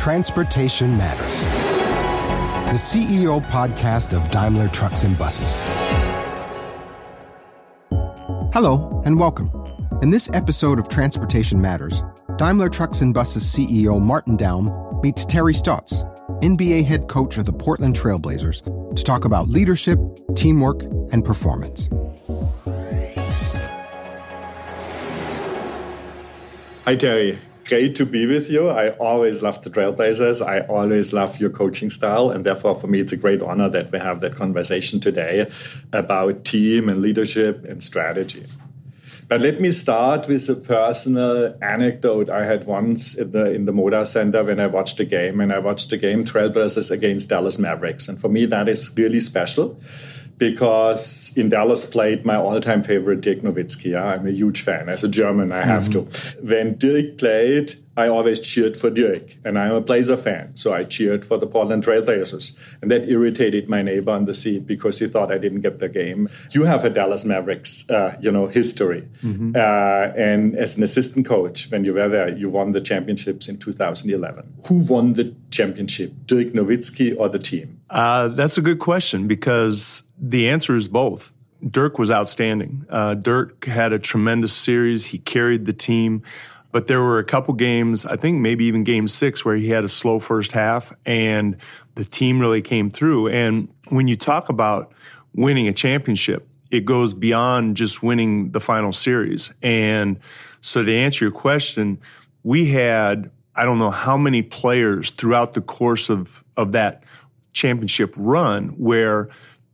Transportation Matters, the CEO podcast of Daimler Trucks and Buses. Hello, and welcome. In this episode of Transportation Matters, Daimler Trucks and Buses CEO Martin Daum meets Terry Stotts, NBA head coach of the Portland Trailblazers, to talk about leadership, teamwork, and performance. Hi, Terry. Great to be with you. I always love the Trailblazers. I always love your coaching style. And therefore, for me, it's a great honor that we have that conversation today about team and leadership and strategy. But let me start with a personal anecdote I had once in the in the Moda Center when I watched a game, and I watched the game Trailblazers against Dallas Mavericks, and for me that is really special because in Dallas played my all-time favorite Dirk Nowitzki. Yeah? I'm a huge fan. As a German, I have mm-hmm. to. When Dirk played, I always cheered for Dirk, and I'm a Blazer fan, so I cheered for the Portland Trailblazers, and that irritated my neighbor on the seat because he thought I didn't get the game. You have a Dallas Mavericks, uh, you know, history, mm-hmm. uh, and as an assistant coach, when you were there, you won the championships in 2011. Who won the championship, Dirk Nowitzki or the team? Uh, that's a good question because the answer is both. Dirk was outstanding. Uh, Dirk had a tremendous series. He carried the team. But there were a couple games, I think maybe even game six, where he had a slow first half and the team really came through. And when you talk about winning a championship, it goes beyond just winning the final series. And so to answer your question, we had, I don't know how many players throughout the course of, of that championship run where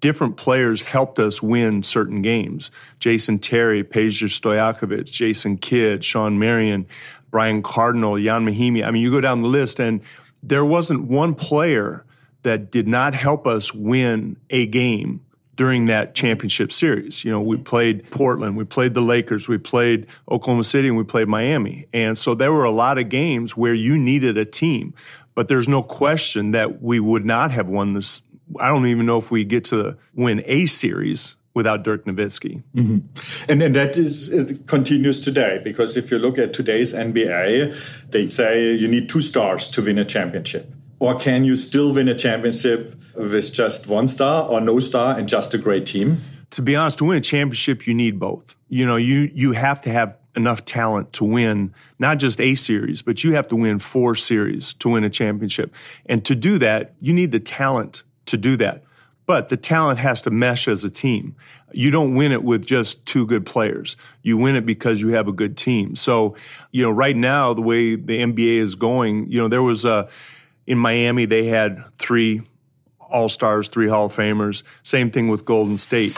different players helped us win certain games. Jason Terry, Peja Stojakovic, Jason Kidd, Shawn Marion, Brian Cardinal, Ian Mahinmi. I mean, you go down the list and there wasn't one player that did not help us win a game during that championship series. You know, we played Portland, we played the Lakers, we played Oklahoma City, and we played Miami. And so there were a lot of games where you needed a team. But there's no question that we would not have won this I don't even know if we get to win a series without Dirk Nowitzki. Mm-hmm. And, and that is continues today because if you look at today's NBA, they say you need two stars to win a championship. Or can you still win a championship with just one star or no star and just a great team? To be honest, to win a championship, you need both. You know, you you have to have enough talent to win not just a series, but you have to win four series to win a championship. And to do that, you need the talent to do that. But the talent has to mesh as a team. You don't win it with just two good players. You win it because you have a good team. So, you know, right now, the way the NBA is going, you know, there was a, in Miami, they had three All Stars, three Hall of Famers. Same thing with Golden State.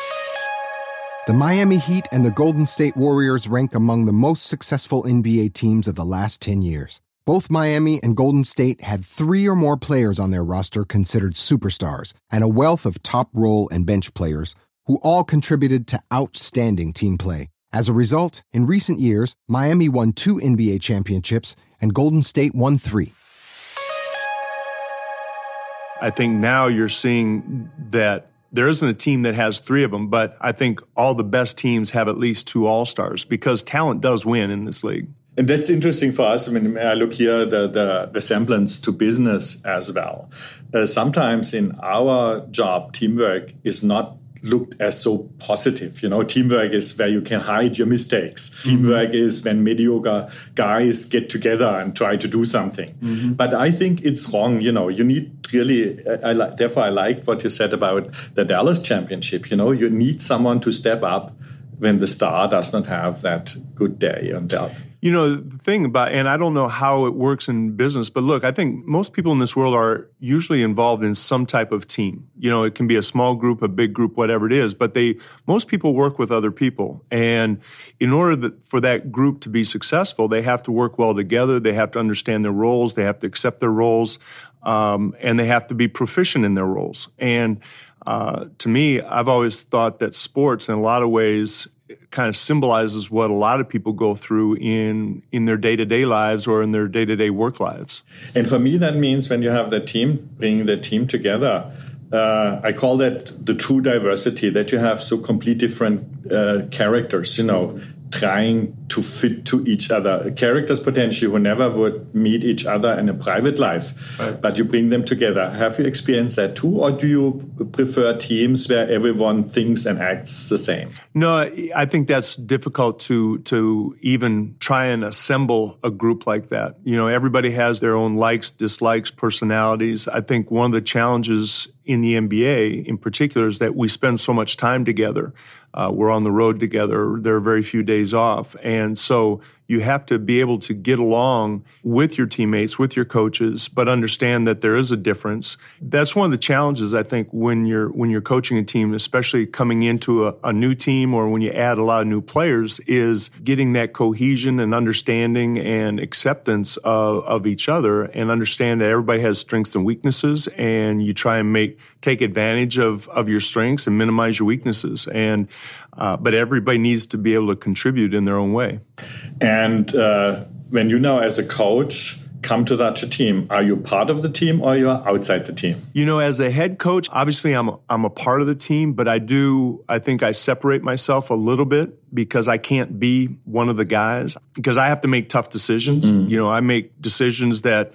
The Miami Heat and the Golden State Warriors rank among the most successful NBA teams of the last 10 years. Both Miami and Golden State had three or more players on their roster considered superstars and a wealth of top role and bench players who all contributed to outstanding team play. As a result, in recent years, Miami won two NBA championships and Golden State won three. I think now you're seeing that there isn't a team that has three of them, but I think all the best teams have at least two All Stars because talent does win in this league. And that's interesting for us. I mean, I look here the, the resemblance to business as well. Uh, sometimes in our job, teamwork is not looked as so positive. You know, teamwork is where you can hide your mistakes. Mm-hmm. Teamwork is when mediocre guys get together and try to do something. Mm-hmm. But I think it's wrong. You know, you need really. I, I, therefore, I like what you said about the Dallas championship. You know, you need someone to step up when the star does not have that good day on the you know, the thing about, and I don't know how it works in business, but look, I think most people in this world are usually involved in some type of team. You know, it can be a small group, a big group, whatever it is, but they, most people work with other people. And in order that, for that group to be successful, they have to work well together. They have to understand their roles. They have to accept their roles. Um, and they have to be proficient in their roles. And, uh, to me, I've always thought that sports, in a lot of ways, kind of symbolizes what a lot of people go through in in their day-to-day lives or in their day-to-day work lives. And for me that means when you have the team bringing the team together uh, I call that the true diversity that you have so complete different uh, characters, you know, trying to fit to each other. Characters potentially who never would meet each other in a private life, right. but you bring them together. Have you experienced that too, or do you prefer teams where everyone thinks and acts the same? No, I think that's difficult to to even try and assemble a group like that. You know, everybody has their own likes, dislikes, personalities. I think one of the challenges in the NBA in particular is that we spend so much time together. Uh, we're on the road together. There are very few days off. And so you have to be able to get along with your teammates, with your coaches, but understand that there is a difference. That's one of the challenges I think when you're when you're coaching a team, especially coming into a, a new team or when you add a lot of new players, is getting that cohesion and understanding and acceptance of, of each other and understand that everybody has strengths and weaknesses and you try and make take advantage of, of your strengths and minimize your weaknesses. And uh, but everybody needs to be able to contribute in their own way. And uh, when you now, as a coach, come to that team, are you part of the team or you are outside the team? You know, as a head coach, obviously I'm a, I'm a part of the team, but I do I think I separate myself a little bit because I can't be one of the guys because I have to make tough decisions. Mm. You know, I make decisions that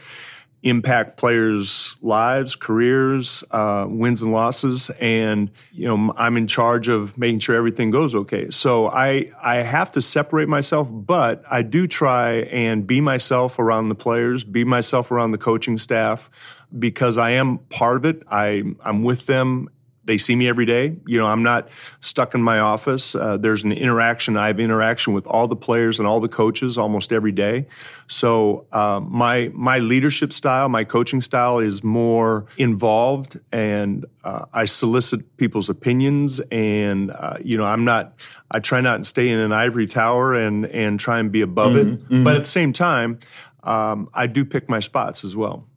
impact players' lives, careers, uh, wins and losses, and you know I'm in charge of making sure everything goes okay. So I I have to separate myself, but I do try and be myself around the players, be myself around the coaching staff, because I am part of it. I I'm with them they see me every day. You know, I'm not stuck in my office. Uh, there's an interaction. I have interaction with all the players and all the coaches almost every day. So uh, my my leadership style, my coaching style is more involved, and uh, I solicit people's opinions. And uh, you know, I'm not. I try not to stay in an ivory tower and and try and be above mm-hmm, it. Mm-hmm. But at the same time, um, I do pick my spots as well.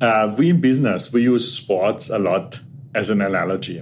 Uh, we in business we use sports a lot as an analogy.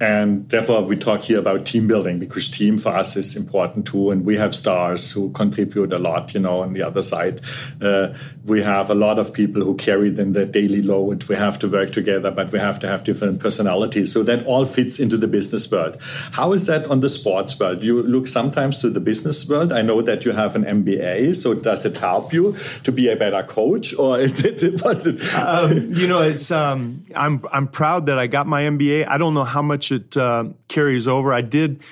And therefore, we talk here about team building because team for us is important too. And we have stars who contribute a lot, you know, on the other side. Uh, we have a lot of people who carry in the daily load. We have to work together, but we have to have different personalities. So that all fits into the business world. How is that on the sports world? You look sometimes to the business world. I know that you have an MBA. So does it help you to be a better coach or is it, was it? Um, you know, it's, um, I'm, I'm proud that I got my MBA. I don't know how much it uh, carries over. I did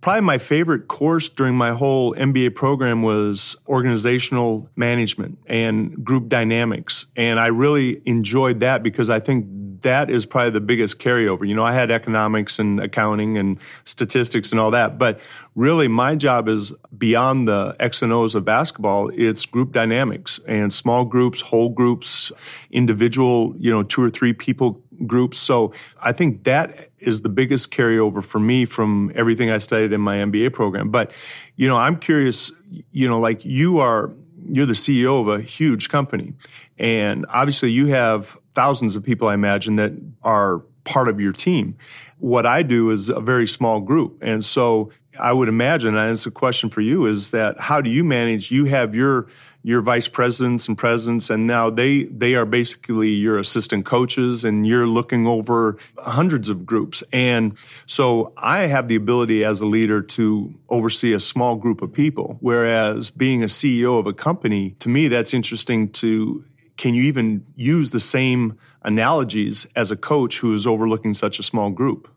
probably my favorite course during my whole MBA program was organizational management and group dynamics. And I really enjoyed that because I think that is probably the biggest carryover. You know, I had economics and accounting and statistics and all that, but really my job is beyond the X and O's of basketball. It's group dynamics and small groups, whole groups, individual, you know, two or three people groups. So I think that is the biggest carryover for me from everything I studied in my MBA program. But, you know, I'm curious, you know, like you are, you're the CEO of a huge company. And obviously you have thousands of people, I imagine, that are part of your team. What I do is a very small group. And so I would imagine, and it's a question for you, is that how do you manage? You have your your vice presidents and presidents, and now they they are basically your assistant coaches, and you're looking over hundreds of groups. And so I have the ability as a leader to oversee a small group of people, whereas being a CEO of a company, to me, that's interesting to can you even use the same analogies as a coach who is overlooking such a small group?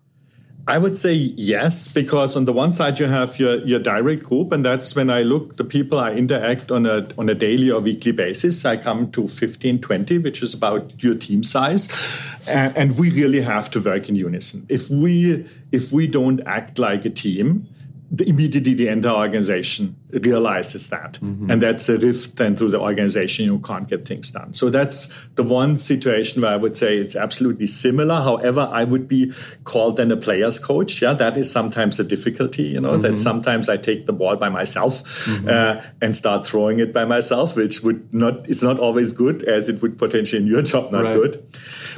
I would say yes, because on the one side you have your, your direct group, and that's when I look the people I interact on a on a daily or weekly basis. I come to 15, 20, which is about your team size. And, and we really have to work in unison. If we if we don't act like a team, the, immediately the entire organization realizes that. Mm-hmm. And that's a rift then through the organization. You can't get things done. So that's the one situation where I would say it's absolutely similar. However, I would be called then a player's coach. Yeah, that is sometimes a difficulty, you know, mm-hmm. that sometimes I take the ball by myself mm-hmm. uh, and start throwing it by myself, which would not, is not always good as it would potentially in your job not right. good.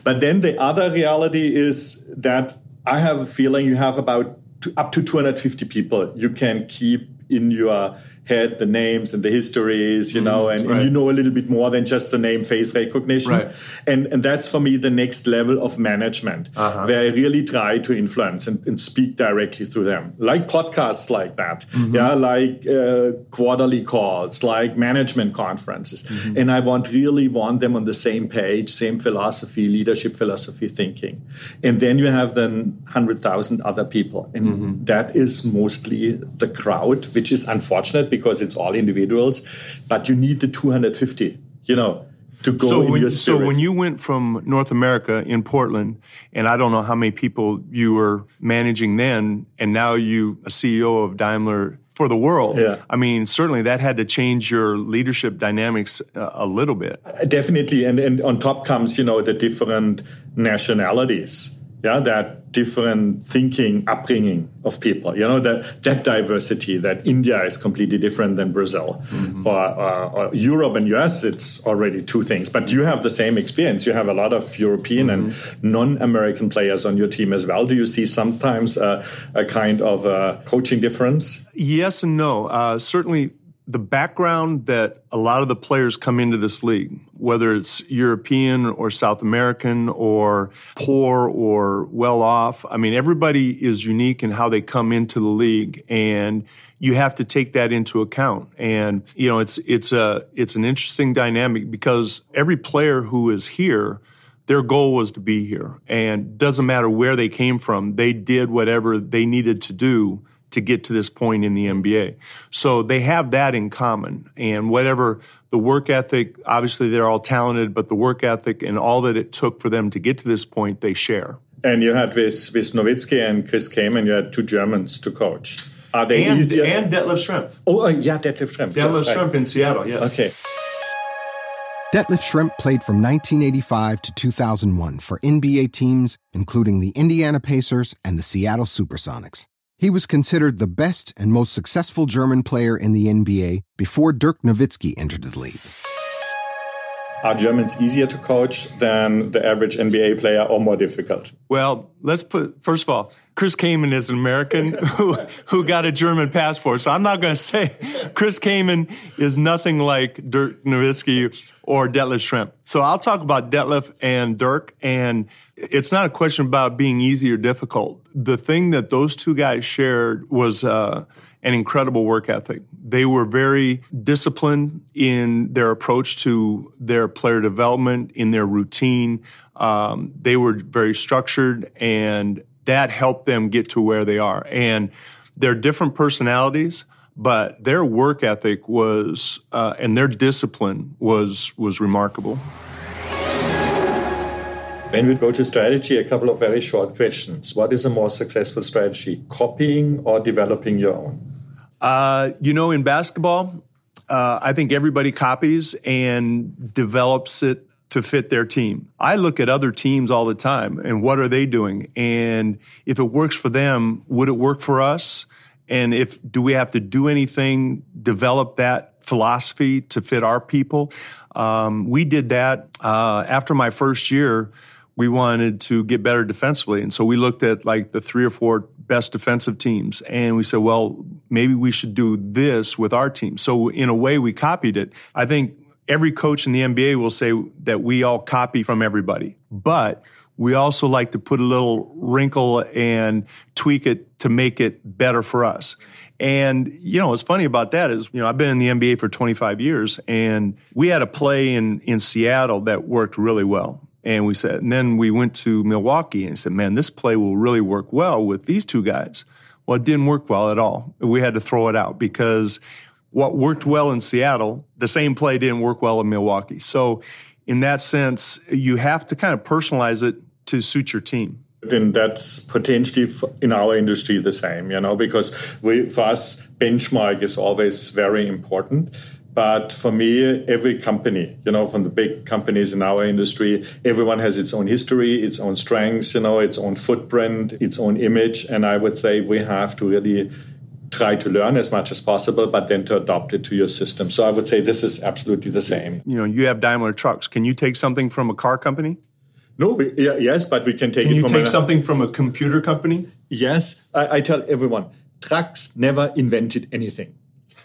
But then the other reality is that I have a feeling you have about to up to 250 people you can keep in your head the names and the histories, you know, and, right. and, you know a little bit more than just the name face recognition. Right. And and that's for me the next level of management, Uh-huh. where I really try to influence and, and speak directly through them, like podcasts like that, Mm-hmm. yeah, like uh, quarterly calls, like management conferences, Mm-hmm. and I want really want them on the same page, same philosophy, leadership philosophy thinking, and then you have then hundred thousand other people, and Mm-hmm. that is mostly the crowd, which is unfortunate because it's all individuals, but you need the two hundred fifty, you know. To go so in when, your so when you went from North America in Portland, and I don't know how many people you were managing then, and now you a CEO of Daimler for the world. Yeah. I mean, certainly that had to change your leadership dynamics uh, a little bit. Definitely, and, and on top comes you know the different nationalities, yeah, that different thinking, upbringing of people. You know that that diversity. That India is completely different than Brazil, mm-hmm. or, or, or Europe and US. It's already two things, but you have the same experience. You have a lot of European and mm-hmm. non-American players on your team as well. Do you see sometimes a, a kind of a coaching difference? Yes and no. Uh, certainly, the background that a lot of the players come into this league, whether it's European or South American or poor or well off, I mean, everybody is unique in how they come into the league, and you have to take that into account. And you know, it's it's a it's an interesting dynamic because every player who is here their goal was to be here and doesn't matter where they came from they did whatever they needed to do to get to this point in the NBA. So they have that in common. And whatever the work ethic, obviously they're all talented, but the work ethic and all that it took for them to get to this point, they share. And you had with with Nowitzki and Chris Kaman, you had two Germans to coach. Are they And, easier? and Detlef Schrempf. oh, uh, yeah, Detlef Schrempf. Detlef yes, right. Schrempf in Seattle, yes. Okay. Detlef Schrempf played from 1985 to 2001 for NBA teams, including the Indiana Pacers and the Seattle Supersonics. He was considered the best and most successful German player in the NBA before Dirk Nowitzki entered the league. Are Germans easier to coach than the average NBA player or more difficult? Well, let's put first of all, Chris Kaman is an American who who got a German passport. So I'm not going to say Chris Kaman is nothing like Dirk Nowitzki or Detlef Schrempf. So I'll talk about Detlef and Dirk, and it's not a question about being easy or difficult. The thing that those two guys shared was uh, an incredible work ethic. They were very disciplined in their approach to their player development, in their routine. Um, they were very structured, and that helped them get to where they are. And they're different personalities, but their work ethic was uh, and their discipline was was remarkable. When we go to strategy, a couple of very short questions. What is a more successful strategy, copying or developing your own? Uh, you know, in basketball, uh, I think everybody copies and develops it to fit their team. I look at other teams all the time and what are they doing? And if it works for them, would it work for us? And if do we have to do anything, develop that philosophy to fit our people? Um, we did that uh, after my first year. We wanted to get better defensively, and so we looked at like the three or four best defensive teams, and we said, well, maybe we should do this with our team. So in a way, we copied it. I think every coach in the NBA will say that we all copy from everybody, but we also like to put a little wrinkle and tweak it to make it better for us. And, you know, what's funny about that is, you know, I've been in the NBA for 25 years and we had a play in, in Seattle that worked really well. And we said, and then we went to Milwaukee and said, man, this play will really work well with these two guys. Well, it didn't work well at all. We had to throw it out because what worked well in Seattle, the same play didn't work well in Milwaukee. So, in that sense, you have to kind of personalize it to suit your team. And that's potentially in our industry the same, you know, because we, for us, benchmark is always very important. But for me, every company, you know, from the big companies in our industry, everyone has its own history, its own strengths, you know, its own footprint, its own image. And I would say we have to really try to learn as much as possible, but then to adopt it to your system. So I would say this is absolutely the same. You know, you have Daimler trucks. Can you take something from a car company? No, we, yeah, yes, but we can take Can it you from take something from a computer company? Yes, I, I tell everyone, trucks never invented anything.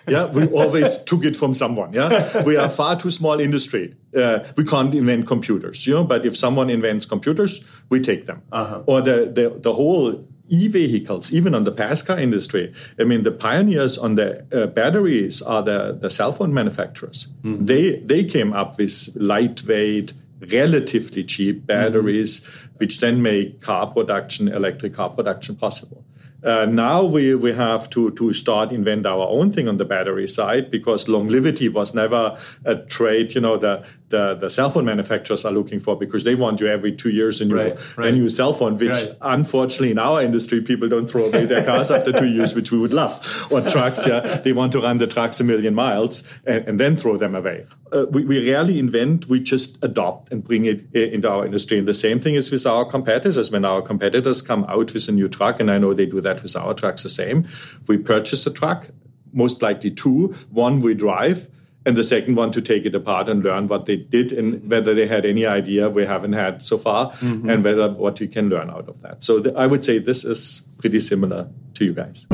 Yeah, we always took it from someone. Yeah, we are far too small industry. Uh, we can't invent computers, you know. But if someone invents computers, we take them. Uh-huh. Or the, the the whole e-vehicles, even on the pass car industry. I mean, the pioneers on the uh, batteries are the, the cell phone manufacturers. Mm-hmm. They they came up with lightweight, relatively cheap batteries, mm-hmm. which then make car production, electric car production possible. Uh, now we, we have to, to start invent our own thing on the battery side because longevity was never a trait you know the, the, the cell phone manufacturers are looking for because they want you every two years a new, right, right. a new cell phone which right. unfortunately in our industry people don't throw away their cars after two years which we would love or trucks yeah they want to run the trucks a million miles and, and then throw them away uh, we, we rarely invent we just adopt and bring it uh, into our industry and the same thing is with our competitors when our competitors come out with a new truck and i know they do that with our trucks the same. We purchase a truck, most likely two. One we drive, and the second one to take it apart and learn what they did and whether they had any idea we haven't had so far, mm-hmm. and whether what you can learn out of that. So the, I would say this is pretty similar to you guys.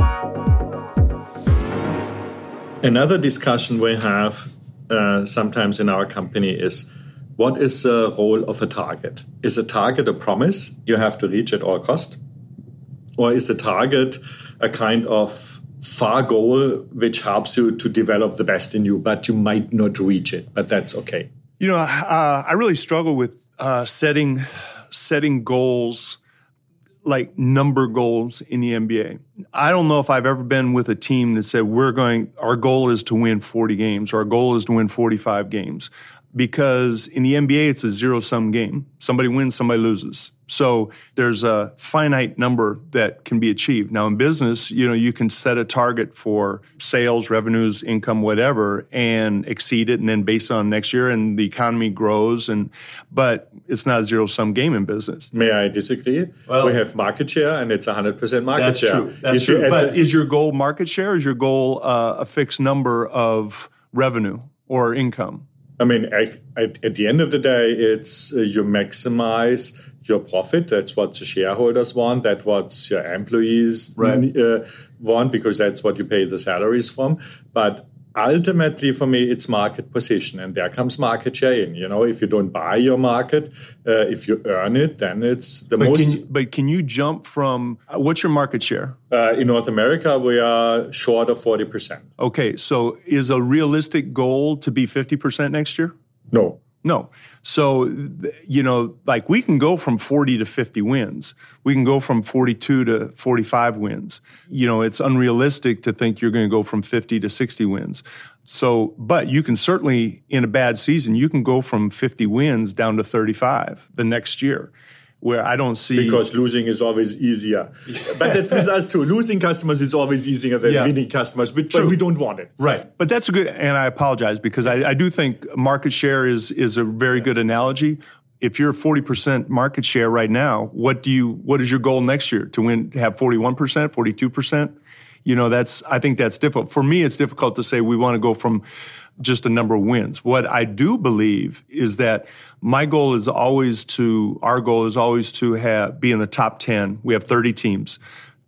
Another discussion we have uh, sometimes in our company is what is the role of a target? Is a target a promise you have to reach at all cost? Or is a target a kind of far goal which helps you to develop the best in you, but you might not reach it, but that's okay? You know, uh, I really struggle with uh, setting setting goals like number goals in the NBA. I don't know if I've ever been with a team that said we're going our goal is to win 40 games or our goal is to win 45 games because in the NBA it's a zero sum game. Somebody wins, somebody loses. So there's a finite number that can be achieved. Now in business, you know, you can set a target for sales, revenues, income, whatever, and exceed it. And then based on next year and the economy grows and, but it's not a zero sum game in business. May I disagree? Well, we have market share and it's 100% market that's share. True. That's true. But is your goal market share? Is your goal uh, a fixed number of revenue or income? I mean, at, the end of the day, it's uh, you maximize your profit. That's what the shareholders want. That's what your employees right. uh, want because that's what you pay the salaries from. But ultimately for me it's market position and there comes market share in you know if you don't buy your market uh, if you earn it then it's the but most can you, but can you jump from uh, what's your market share uh, in north america we are short of 40% okay so is a realistic goal to be 50% next year no no. So, you know, like we can go from 40 to 50 wins. We can go from 42 to 45 wins. You know, it's unrealistic to think you're going to go from 50 to 60 wins. So, but you can certainly, in a bad season, you can go from 50 wins down to 35 the next year where I don't see because losing is always easier. but that's with us too. Losing customers is always easier than yeah. winning customers, but, but, we don't want it. Right. But that's a good, and I apologize because I, I do think market share is is a very good analogy. If you're 40% market share right now, what do you what is your goal next year to win have 41%, 42%? You know, that's I think that's difficult. For me it's difficult to say we want to go from just a number of wins. What I do believe is that my goal is always to, our goal is always to have, be in the top 10. We have 30 teams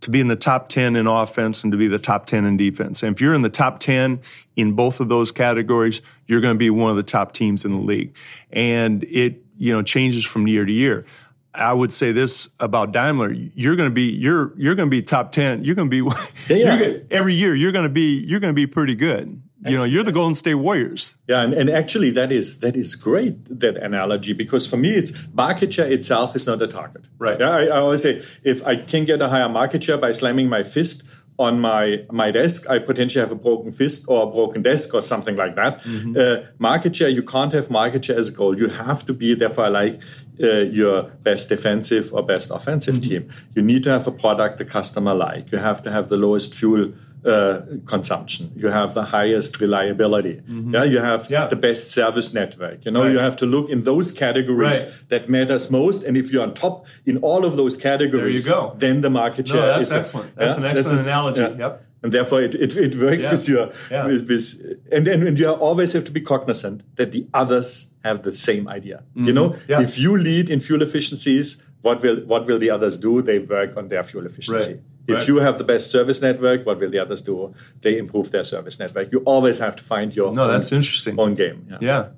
to be in the top 10 in offense and to be the top 10 in defense. And if you're in the top 10 in both of those categories, you're going to be one of the top teams in the league. And it, you know, changes from year to year. I would say this about Daimler: you're going to be you're you're going to be top ten. You're going to be yeah. every year. You're going to be you're going to be pretty good you know, you're the Golden State Warriors. Yeah, and, and actually that is that is great that analogy because for me it's market share itself is not a target. Right. Yeah, I, I always say if I can get a higher market share by slamming my fist on my my desk, I potentially have a broken fist or a broken desk or something like that. Mm-hmm. Uh, market share, you can't have market share as a goal. You have to be, therefore, like uh, your best defensive or best offensive mm-hmm. team. You need to have a product the customer like. You have to have the lowest fuel uh, consumption. You have the highest reliability. Mm-hmm. Yeah, you have yeah. the best service network. You know, right. you have to look in those categories right. that matters most. And if you're on top in all of those categories, then the market share no, that's is excellent. That's an excellent that's analogy. A, yep. And therefore, it, it, it works with your with, with and then and you always have to be cognizant that the others have the same idea. Mm-hmm. You know, if you lead in fuel efficiencies, what will what will the others do? They work on their fuel efficiency. Right. If you have the best service network, what will the others do? They improve their service network. You always have to find your No, own, that's interesting. own game. Yeah. Yeah.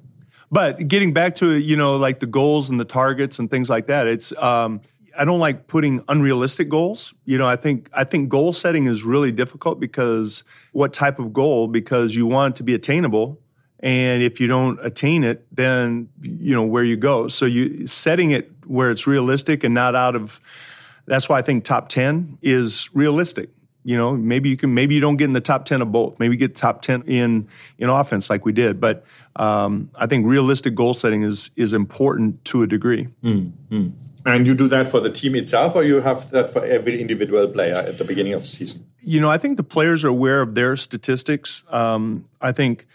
But getting back to, you know, like the goals and the targets and things like that, it's um I don't like putting unrealistic goals. You know, I think I think goal setting is really difficult because what type of goal? Because you want it to be attainable. And if you don't attain it, then you know where you go. So you setting it where it's realistic and not out of that's why I think top 10 is realistic. You know, maybe you can, maybe you don't get in the top 10 of both. Maybe you get top 10 in, in offense like we did. But um, I think realistic goal setting is, is important to a degree. And you do that for the team itself, or you have that for every individual player at the beginning of the season? You know, I think the players are aware of their statistics. Um, I think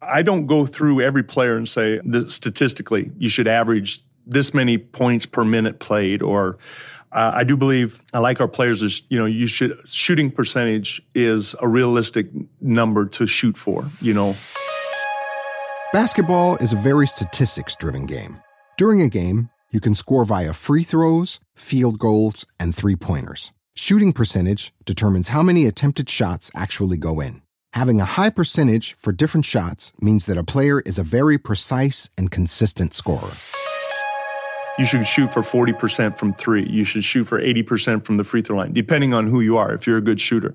I don't go through every player and say that statistically you should average this many points per minute played, or uh, I do believe I like our players. Is you know, you should shooting percentage is a realistic number to shoot for. You know, Basketball is a very statistics driven game. During a game, you can score via free throws, field goals, and three pointers. Shooting percentage determines how many attempted shots actually go in. Having a high percentage for different shots means that a player is a very precise and consistent scorer. You should shoot for 40% from three. You should shoot for 80% from the free throw line, depending on who you are, if you're a good shooter.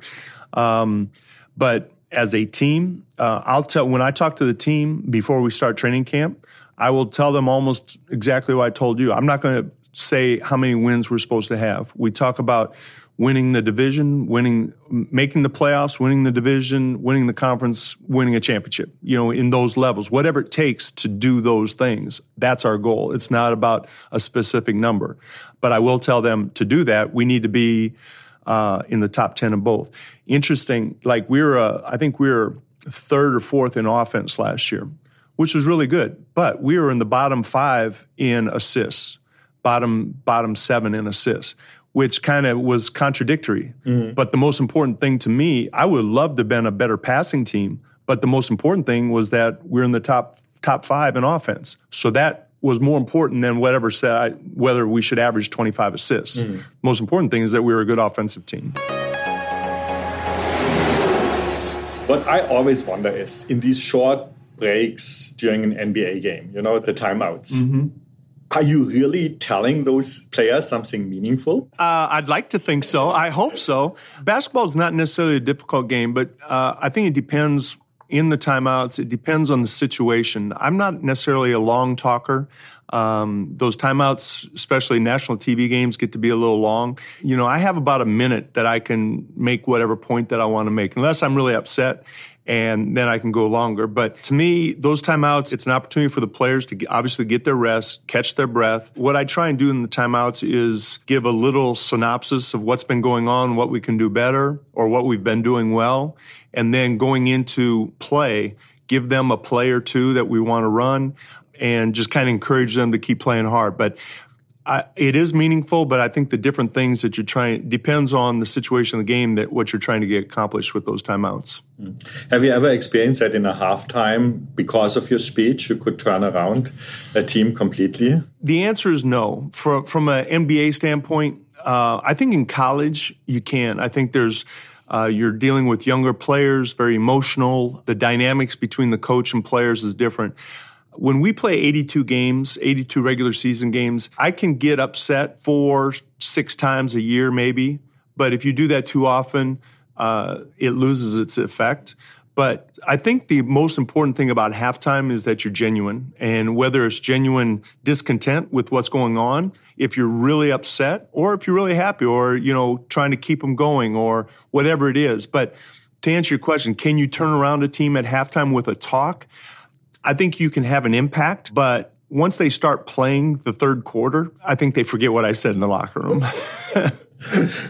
Um, but as a team, uh, I'll tell, when I talk to the team before we start training camp, I will tell them almost exactly what I told you. I'm not going to say how many wins we're supposed to have. We talk about winning the division, winning, making the playoffs, winning the division, winning the conference, winning a championship, you know, in those levels, whatever it takes to do those things. That's our goal. It's not about a specific number. But I will tell them to do that, we need to be uh, in the top 10 of both. Interesting, like we were, uh, I think we were third or fourth in offense last year, which was really good. But we were in the bottom five in assists, bottom bottom seven in assists, which kind of was contradictory. But the most important thing to me, I would love to have been a better passing team. But the most important thing was that we're in the top top five in offense. So that was more important than whatever said I, whether we should average 25 assists. Most important thing is that we were a good offensive team. What I always wonder is in these short breaks during an NBA game, you know, the timeouts. Mm-hmm. Are you really telling those players something meaningful? Uh, I'd like to think so. I hope so. Basketball is not necessarily a difficult game, but uh, I think it depends in the timeouts. It depends on the situation. I'm not necessarily a long talker. Um, those timeouts, especially national TV games, get to be a little long. You know, I have about a minute that I can make whatever point that I want to make, unless I'm really upset and then I can go longer. But to me, those timeouts, it's an opportunity for the players to obviously get their rest, catch their breath. What I try and do in the timeouts is give a little synopsis of what's been going on, what we can do better, or what we've been doing well. And then going into play, give them a play or two that we want to run and just kind of encourage them to keep playing hard. But I, it is meaningful, but I think the different things that you're trying depends on the situation of the game that what you're trying to get accomplished with those timeouts. Have you ever experienced that in a halftime, because of your speech, you could turn around a team completely? The answer is no. From from an NBA standpoint, uh, I think in college you can. I think there's uh, you're dealing with younger players, very emotional. The dynamics between the coach and players is different. When we play 82 games, 82 regular season games, I can get upset four, six times a year, maybe. But if you do that too often, uh, it loses its effect. But I think the most important thing about halftime is that you're genuine. And whether it's genuine discontent with what's going on, if you're really upset or if you're really happy or, you know, trying to keep them going or whatever it is. But to answer your question, can you turn around a team at halftime with a talk? I think you can have an impact, but once they start playing the third quarter, I think they forget what I said in the locker room.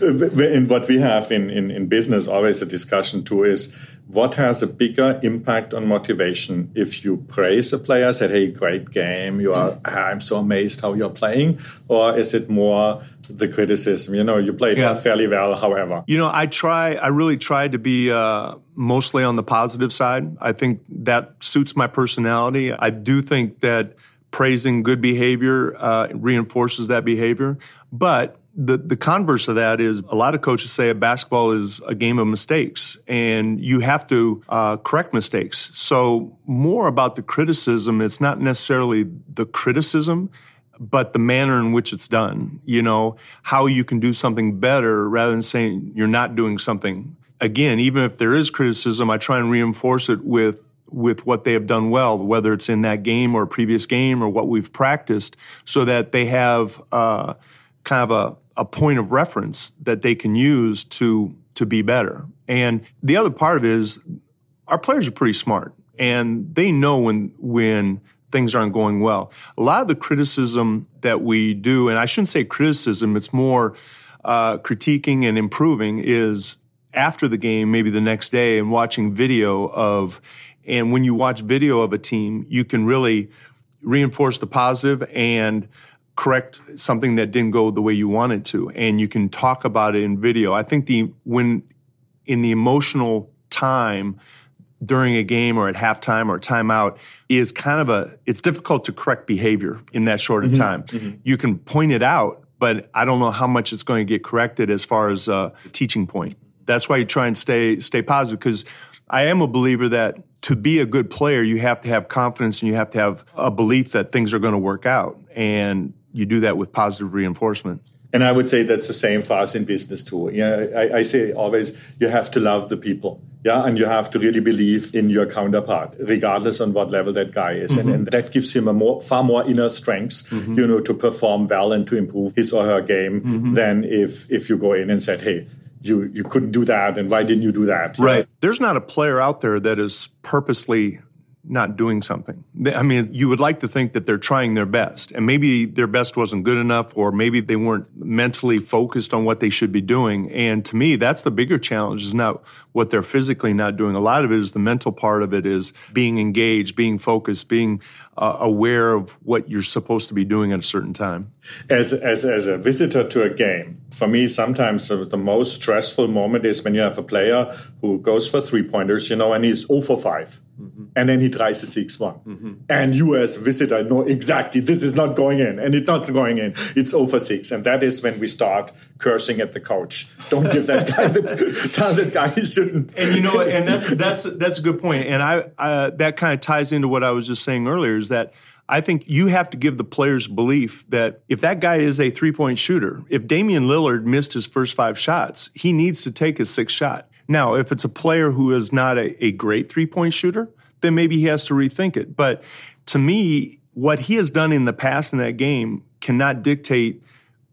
in what we have in, in, in business, always a discussion too is what has a bigger impact on motivation if you praise a player, said, hey, great game, you are, I'm so amazed how you're playing, or is it more the criticism? You know, you played Yeah. fairly well, however. You know, I try, I really try to be uh, mostly on the positive side. I think that suits my personality. I do think that praising good behavior uh, reinforces that behavior. But the, the converse of that is a lot of coaches say a basketball is a game of mistakes and you have to uh, correct mistakes. So more about the criticism, it's not necessarily the criticism, but the manner in which it's done, you know, how you can do something better rather than saying you're not doing something. Again, even if there is criticism, I try and reinforce it with with what they have done well, whether it's in that game or previous game or what we've practiced, so that they have uh, kind of a a point of reference that they can use to to be better. And the other part of it is our players are pretty smart and they know when when things aren't going well. A lot of the criticism that we do, and I shouldn't say criticism, it's more uh, critiquing and improving, is after the game, maybe the next day, and watching video of. And when you watch video of a team, you can really reinforce the positive and correct something that didn't go the way you wanted to and you can talk about it in video i think the when in the emotional time during a game or at halftime or timeout is kind of a it's difficult to correct behavior in that short of mm-hmm. time mm-hmm. you can point it out but i don't know how much it's going to get corrected as far as a teaching point that's why you try and stay stay positive because i am a believer that to be a good player you have to have confidence and you have to have a belief that things are going to work out and you do that with positive reinforcement. And I would say that's the same for us in business too. Yeah, I, I, say always you have to love the people. Yeah, and you have to really believe in your counterpart, regardless on what level that guy is, mm-hmm. and, and, that gives him a more, far more inner strength, mm-hmm. you know, to perform well and to improve his or her game mm-hmm. than if if you go in and said, hey. You, you couldn't do that, and why didn't you do that? Right. There's not a player out there that is purposely not doing something. I mean, you would like to think that they're trying their best, and maybe their best wasn't good enough, or maybe they weren't mentally focused on what they should be doing. And to me, that's the bigger challenge is not what they're physically not doing. A lot of it is the mental part of it is being engaged, being focused, being uh, aware of what you're supposed to be doing at a certain time. As, as, as a visitor to a game, for me, sometimes the most stressful moment is when you have a player who goes for three pointers, you know, and he's 0 for 5. Mm-hmm. And then he tries a 6 one. Mm-hmm. And you, as a visitor, know exactly this is not going in, and it's not going in. It's 0 for 6. And that is when we start cursing at the coach. Don't give that guy the, tell that guy he shouldn't. And you know, and that's that's that's a good point. And I uh, that kind of ties into what I was just saying earlier is that I think you have to give the players belief that if that guy is a three point shooter, if Damian Lillard missed his first five shots, he needs to take his sixth shot. Now, if it's a player who is not a, a great three point shooter, then maybe he has to rethink it. But to me, what he has done in the past in that game cannot dictate.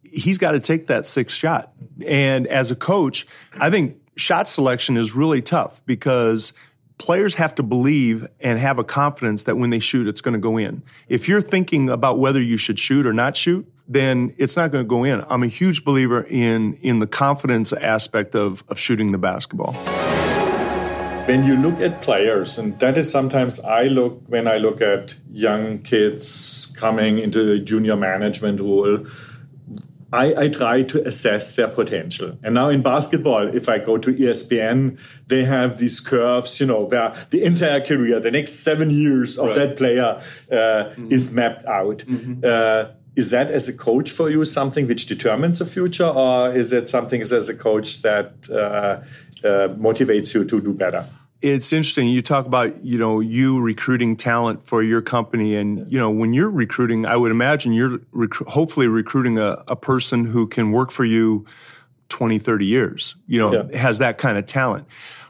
He's got to take that sixth shot. And as a coach, I think shot selection is really tough because players have to believe and have a confidence that when they shoot, it's going to go in. If you're thinking about whether you should shoot or not shoot, then it's not going to go in. I'm a huge believer in in the confidence aspect of, of shooting the basketball. When you look at players, and that is sometimes I look when I look at young kids coming into the junior management role I, I, try to assess their potential. And now in basketball, if I go to ESPN, they have these curves, you know, where the entire career, the next seven years of right. that player uh, mm-hmm. is mapped out. Mm-hmm. Uh, is that as a coach for you something which determines the future, or is it something as a coach that uh, uh motivates you to do better? It's interesting. You talk about, you know, you recruiting talent for your company. And, you know, when you're recruiting, I would imagine you're rec- hopefully recruiting a, a, person who can work for you 20, 30 years, you know, yeah. has that kind of talent.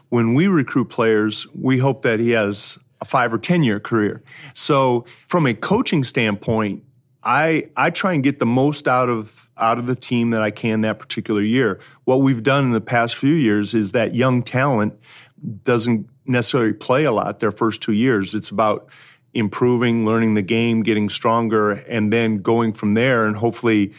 When we recruit players, we hope that he has a five or 10 year career. So from a coaching standpoint, I, I try and get the most out of, out of the team that I can that particular year. What we've done in the past few years is that young talent doesn't necessarily play a lot their first two years. It's about improving, learning the game, getting stronger, and then going from there and hopefully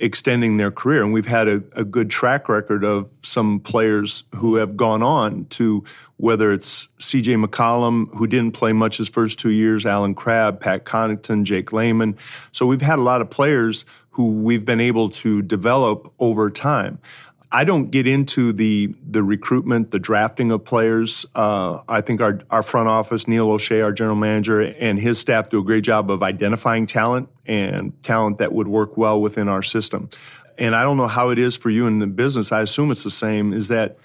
extending their career. And we've had a, a, good track record of some players who have gone on to whether it's CJ McCollum, who didn't play much his first two years, Allen Crabbe, Pat Connaughton, Jake Layman. So we've had a lot of players who we've been able to develop over time I don't get into the the recruitment, the drafting of players. Uh, I think our our front office, Neil Olshey, our general manager, and his staff do a great job of identifying talent and talent that would work well within our system. And I don't know how it is for you in the business. I assume it's the same. Is that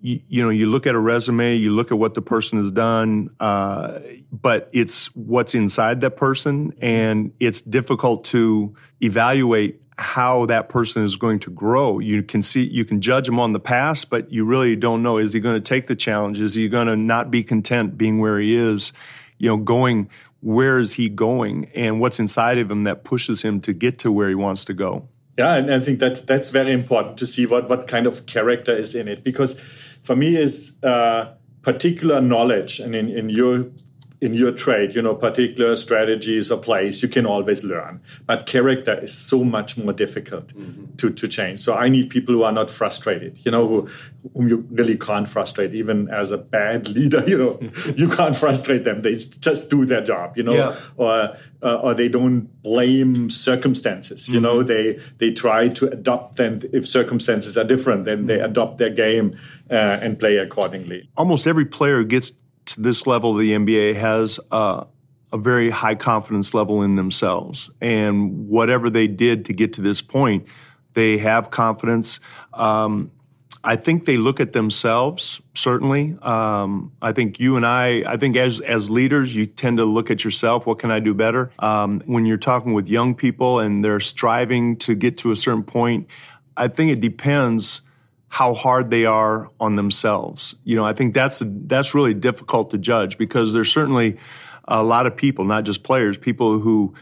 you, you know you look at a resume, you look at what the person has done, uh, but it's what's inside that person, and it's difficult to evaluate how that person is going to grow. You can see, you can judge him on the past, but you really don't know. Is he going to take the challenge? Is he going to not be content being where he is? You know, going, where is he going? And what's inside of him that pushes him to get to where he wants to go? Yeah, and I think that's that's very important to see what what kind of character is in it because for me is uh, particular knowledge and in, in your in your trade, you know, particular strategies or plays, you can always learn. But character is so much more difficult mm-hmm. to, to change. So I need people who are not frustrated, you know, who, whom you really can't frustrate. Even as a bad leader, you know, you can't frustrate them. They just do their job, you know, yeah. or uh, or they don't blame circumstances. You mm-hmm. know, they they try to adopt them if circumstances are different, then they mm-hmm. adopt their game uh, and play accordingly. Almost every player gets this level of the NBA has a very high confidence level in themselves. And whatever they did to get to this point, they have confidence. Um, I think they look at themselves, certainly. Um, I think you and I, I think as, as leaders, you tend to look at yourself. What can I do better? Um, when you're talking with young people and they're striving to get to a certain point, I think it depends how hard they are on themselves. You know, I think that's that's really difficult to judge because there's certainly a lot of people, not just players, people who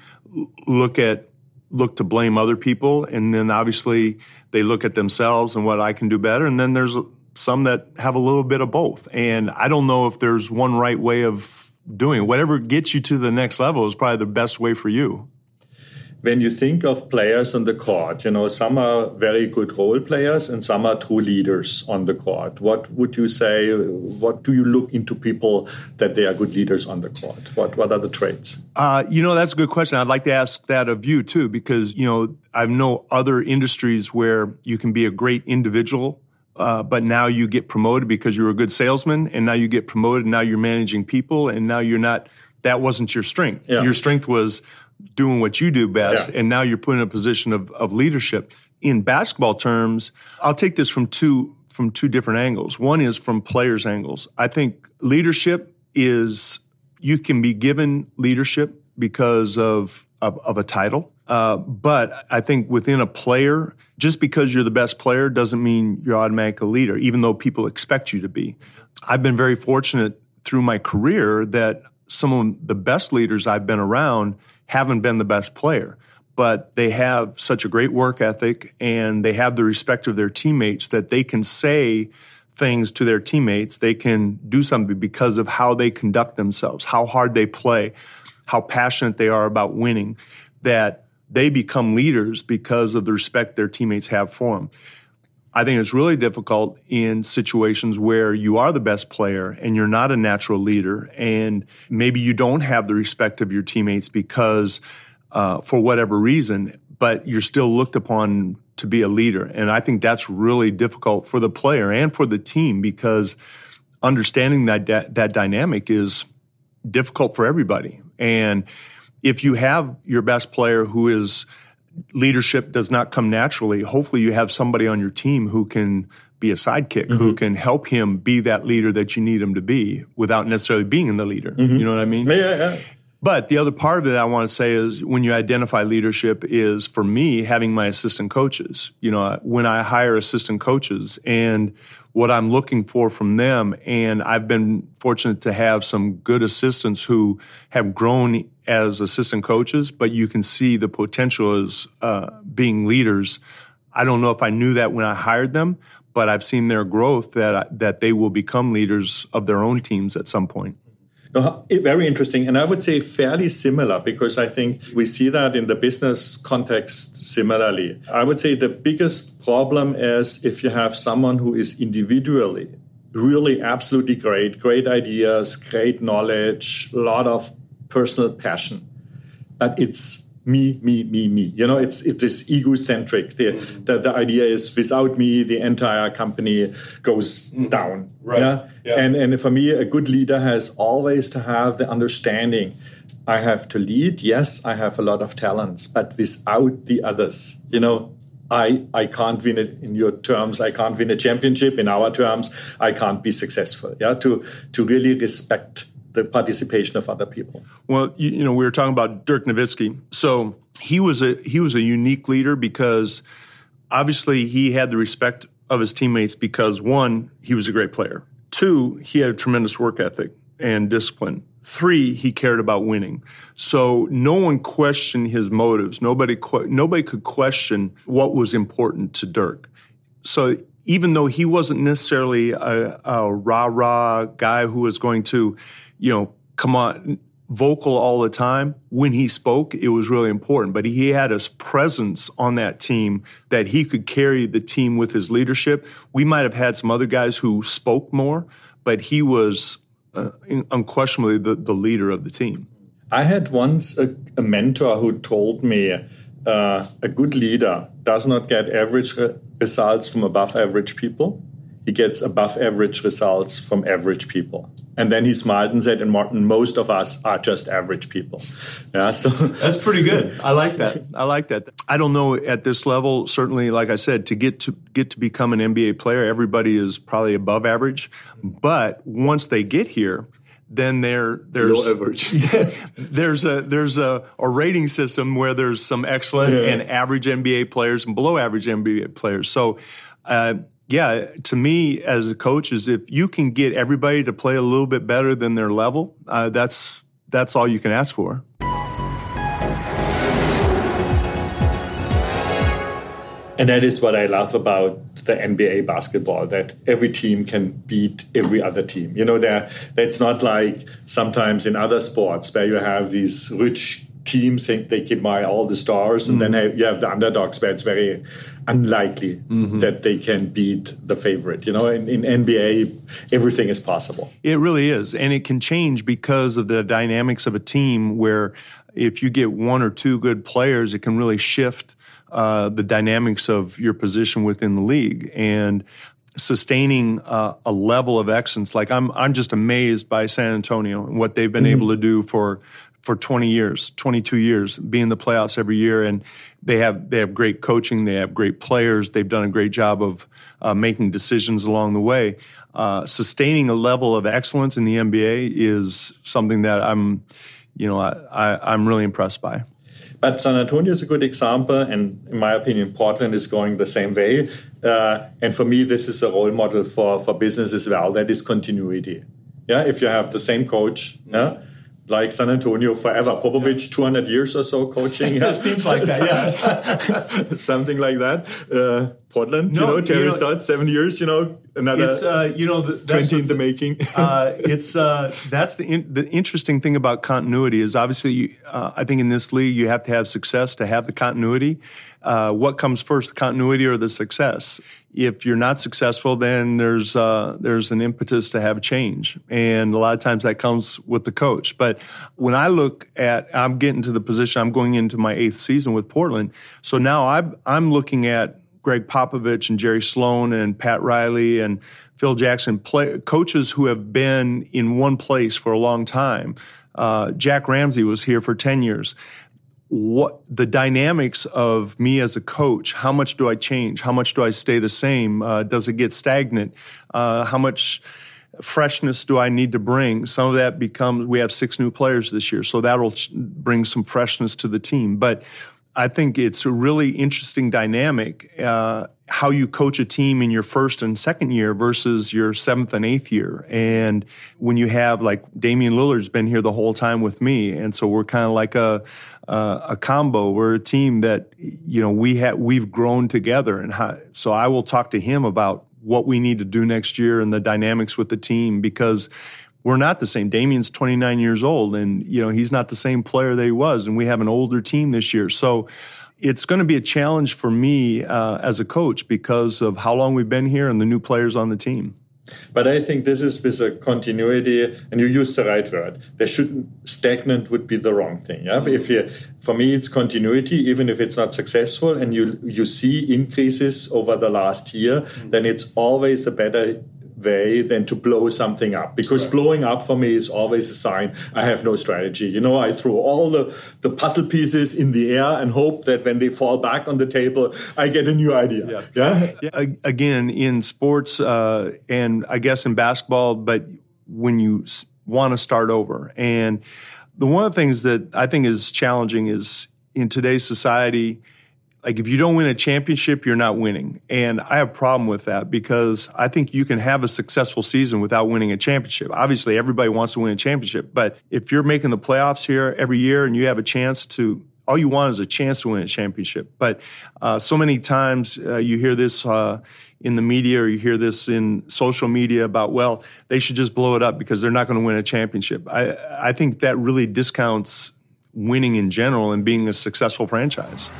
look at look to blame other people and then obviously they look at themselves and what I can do better and then there's some that have a little bit of both. And I don't know if there's one right way of doing it. Whatever gets you to the next level is probably the best way for you when you think of players on the court, you know, some are very good role players and some are true leaders on the court. What would you say? What do you look into people that they are good leaders on the court? What What are the traits? Uh, you know, that's a good question. I'd like to ask that of you too, because you know, I know other industries where you can be a great individual. Uh, but now you get promoted because you're a good salesman, and now you get promoted. And now you're managing people, and now you're not. That wasn't your strength. Yeah. Your strength was doing what you do best, yeah. and now you're put in a position of, of leadership. In basketball terms, I'll take this from two from two different angles. One is from players' angles. I think leadership is you can be given leadership because of of, of a title, uh, but I think within a player, just because you're the best player doesn't mean you're automatically a leader, even though people expect you to be. I've been very fortunate through my career that some of the best leaders I've been around haven't been the best player, but they have such a great work ethic and they have the respect of their teammates that they can say things to their teammates. They can do something because of how they conduct themselves, how hard they play, how passionate they are about winning, that they become leaders because of the respect their teammates have for them. I think it's really difficult in situations where you are the best player and you're not a natural leader, and maybe you don't have the respect of your teammates because, uh, for whatever reason, but you're still looked upon to be a leader. And I think that's really difficult for the player and for the team because understanding that that dynamic is difficult for everybody. And if you have your best player who is leadership does not come naturally. Hopefully, you have somebody on your team who can be a sidekick, mm-hmm. who can help him be that leader that you need him to be without necessarily being in the leader. Mm-hmm. You know what I mean? Yeah, yeah. But the other part of it I want to say is when you identify leadership is for me having my assistant coaches. You know, when I hire assistant coaches and what I'm looking for from them, and I've been fortunate to have some good assistants who have grown as assistant coaches, but you can see the potential as uh, being leaders. I don't know if I knew that when I hired them, but I've seen their growth that that they will become leaders of their own teams at some point. No, very interesting. And I would say fairly similar because I think we see that in the business context similarly. I would say the biggest problem is if you have someone who is individually really absolutely great, great ideas, great knowledge, a lot of personal passion, but it's me, me, me, me. You know, it's it is egocentric. The, mm-hmm. the, the idea is without me, the entire company goes mm-hmm. down. Right. Yeah? yeah. And and for me, a good leader has always to have the understanding. I have to lead. Yes, I have a lot of talents, but without the others, you know, I, I can't win it in your terms. I can't win a championship in our terms. I can't be successful. Yeah, to to really respect the participation of other people. Well, you, you know, we were talking about Dirk Nowitzki. So he was a he was a unique leader because obviously he had the respect of his teammates because one, he was a great player. Two, he had a tremendous work ethic and discipline. Three, he cared about winning. So no one questioned his motives. Nobody nobody could question what was important to Dirk. So even though he wasn't necessarily a, a rah rah guy who was going to you know, come on, vocal all the time. When he spoke, it was really important, but he had a presence on that team that he could carry the team with his leadership. We might have had some other guys who spoke more, but he was uh, unquestionably the, the leader of the team. I had once a, a mentor who told me uh, a good leader does not get average re- results from above average people he gets above average results from average people. And then he smiled and said, and Martin, most of us are just average people. Yeah, so that's pretty good. I like that. I like that. I don't know at this level, certainly, like I said, to get to get to become an NBA player, everybody is probably above average. But once they get here, then there there's yeah, there's a there's a, a rating system where there's some excellent yeah. and average NBA players and below average NBA players. So uh, yeah, to me as a coach is if you can get everybody to play a little bit better than their level, uh, that's that's all you can ask for. And that is what I love about the NBA basketball that every team can beat every other team. You know, there that's not like sometimes in other sports where you have these rich teams think they can buy all the stars, and mm-hmm. then you have the underdogs where it's very unlikely mm-hmm. that they can beat the favorite. You know, in, in, NBA, everything is possible. It really is, and it can change because of the dynamics of a team. Where if you get one or two good players, it can really shift uh, the dynamics of your position within the league and sustaining uh, a level of excellence. Like I'm, I'm just amazed by San Antonio and what they've been mm-hmm. able to do for for 20 years, 22 years, be in the playoffs every year, and they have they have great coaching, they have great players, they've done a great job of uh, making decisions along the way. Uh, sustaining a level of excellence in the NBA is something that I'm, you know, I, I, I'm really impressed by. But San Antonio is a good example, and in my opinion, Portland is going the same way. Uh, and for me, this is a role model for for business as well. That is continuity. Yeah, if you have the same coach, yeah like San Antonio forever. Popovich, 200 years or so coaching. it seems like that, yeah. Something like that. Uh, Portland, no, you know, Terry you know, Stotts, seven years, you know, another it's, uh, you know, the, 20 in the making. uh, it's, uh, that's the, in, the interesting thing about continuity is obviously, you, uh, I think in this league, you have to have success to have the continuity. Uh, what comes first, the continuity or the success? if you're not successful, then there's uh, there's an impetus to have change, and a lot of times that comes with the coach. But when I look at, I'm getting to the position, I'm going into my eighth season with Portland, so now I'm I'm looking at Gregg Popovich and Jerry Sloan and Pat Riley and Phil Jackson, play, coaches who have been in one place for a long time. Uh, Jack Ramsay was here for 10 years. What the dynamics of me as a coach how much do i change? How much do i stay the same? Uh, does it get stagnant? Uh, how much freshness do i need to bring? Some of that becomes we have six new players this year so that'll bring some freshness to the team. But i think it's a really interesting dynamic uh, how you coach a team in your first and second year versus your seventh and eighth year. And when you have like Damian Lillard's been here the whole time with me, and so we're kind of like a uh, a combo. We're a team that you know we have we've grown together, and how, so I will talk to him about what we need to do next year and the dynamics with the team because we're not the same. Damian's 29 years old, and you know he's not the same player that he was, and we have an older team this year. So it's going to be a challenge for me uh, as a coach because of how long we've been here and the new players on the team. But I think this is with a continuity, and you use the right word. There shouldn't stagnant would be the wrong thing. Yeah, but if you, for me, it's continuity, even if it's not successful, and you you see increases over the last year, mm-hmm. then it's always a better way than to blow something up because right. blowing up for me is always a sign I have no strategy. You know, I throw all the, the puzzle pieces in the air and hope that when they fall back on the table, I get a new idea. Yeah. yeah? yeah. Again, in sports uh, and I guess in basketball, but when you want to start over. And the one of the things that I think is challenging is in today's society, like if you don't win a championship, you're not winning. And I have a problem with that because I think you can have a successful season without winning a championship. Obviously, everybody wants to win a championship, but if you're making the playoffs here every year and you have a chance to all you want is a chance to win a championship. But uh, so many times uh, you hear this uh, in the media or you hear this in social media about, well, they should just blow it up because they're not going to win a championship. I, I think that really discounts winning in general and being a successful franchise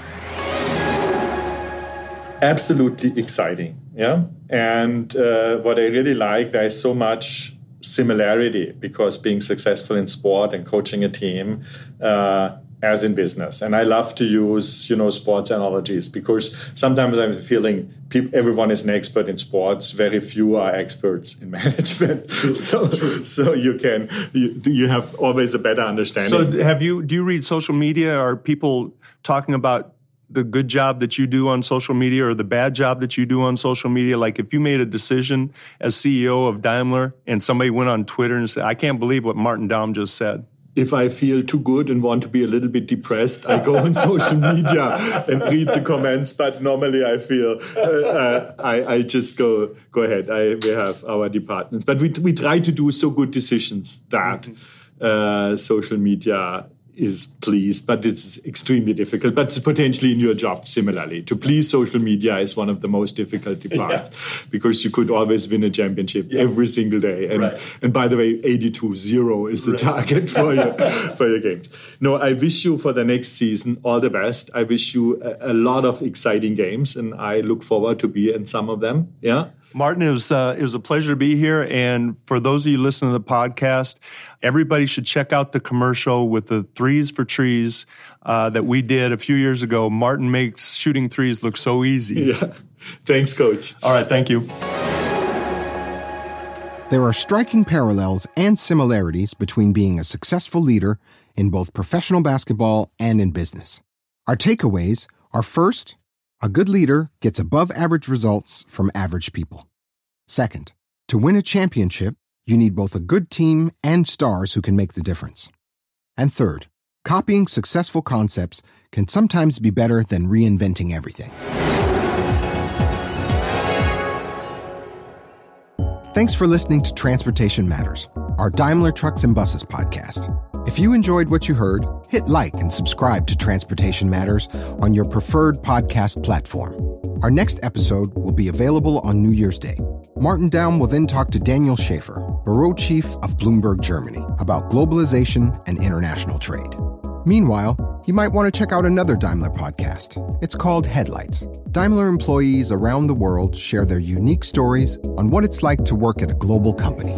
absolutely exciting. Yeah. And uh, what I really like, there's so much similarity because being successful in sport and coaching a team, uh, as in business. And I love to use, you know, sports analogies because sometimes I'm feeling people, everyone is an expert in sports. Very few are experts in management. so, so you can, you, you have always a better understanding. So have you, do you read social media? Are people talking about the good job that you do on social media or the bad job that you do on social media? Like if you made a decision as CEO of Daimler and somebody went on Twitter and said, I can't believe what Martin Daum just said. If I feel too good and want to be a little bit depressed, I go on social media and read the comments. But normally, I feel uh, uh, I, I, just go go ahead. I, we have our departments, but we we try to do so good decisions that mm-hmm. uh, social media is pleased, but it's extremely difficult. But potentially in your job, similarly, to please social media is one of the most difficult parts yeah. because you could always win a championship yeah. every single day. And right. and by the way, 82-0 is the right. target for your for your games. No, I wish you for the next season all the best. I wish you a, a lot of exciting games, and I look forward to be in some of them. Yeah. Martin, it was, uh, it was a pleasure to be here. And for those of you listening to the podcast, everybody should check out the commercial with the threes for trees uh, that we did a few years ago. Martin makes shooting threes look so easy. Yeah. Thanks, coach. All right. Thank you. There are striking parallels and similarities between being a successful leader in both professional basketball and in business. Our takeaways are first, a good leader gets above average results from average people. Second, to win a championship, you need both a good team and stars who can make the difference. And third, copying successful concepts can sometimes be better than reinventing everything. Thanks for listening to Transportation Matters, our Daimler Trucks and Buses podcast. If you enjoyed what you heard, hit like and subscribe to Transportation Matters on your preferred podcast platform. Our next episode will be available on New Year's Day. Martin Daum will then talk to Daniel Schaefer, Bureau Chief of Bloomberg Germany, about globalization and international trade. Meanwhile, you might want to check out another Daimler podcast. It's called Headlights. Daimler employees around the world share their unique stories on what it's like to work at a global company.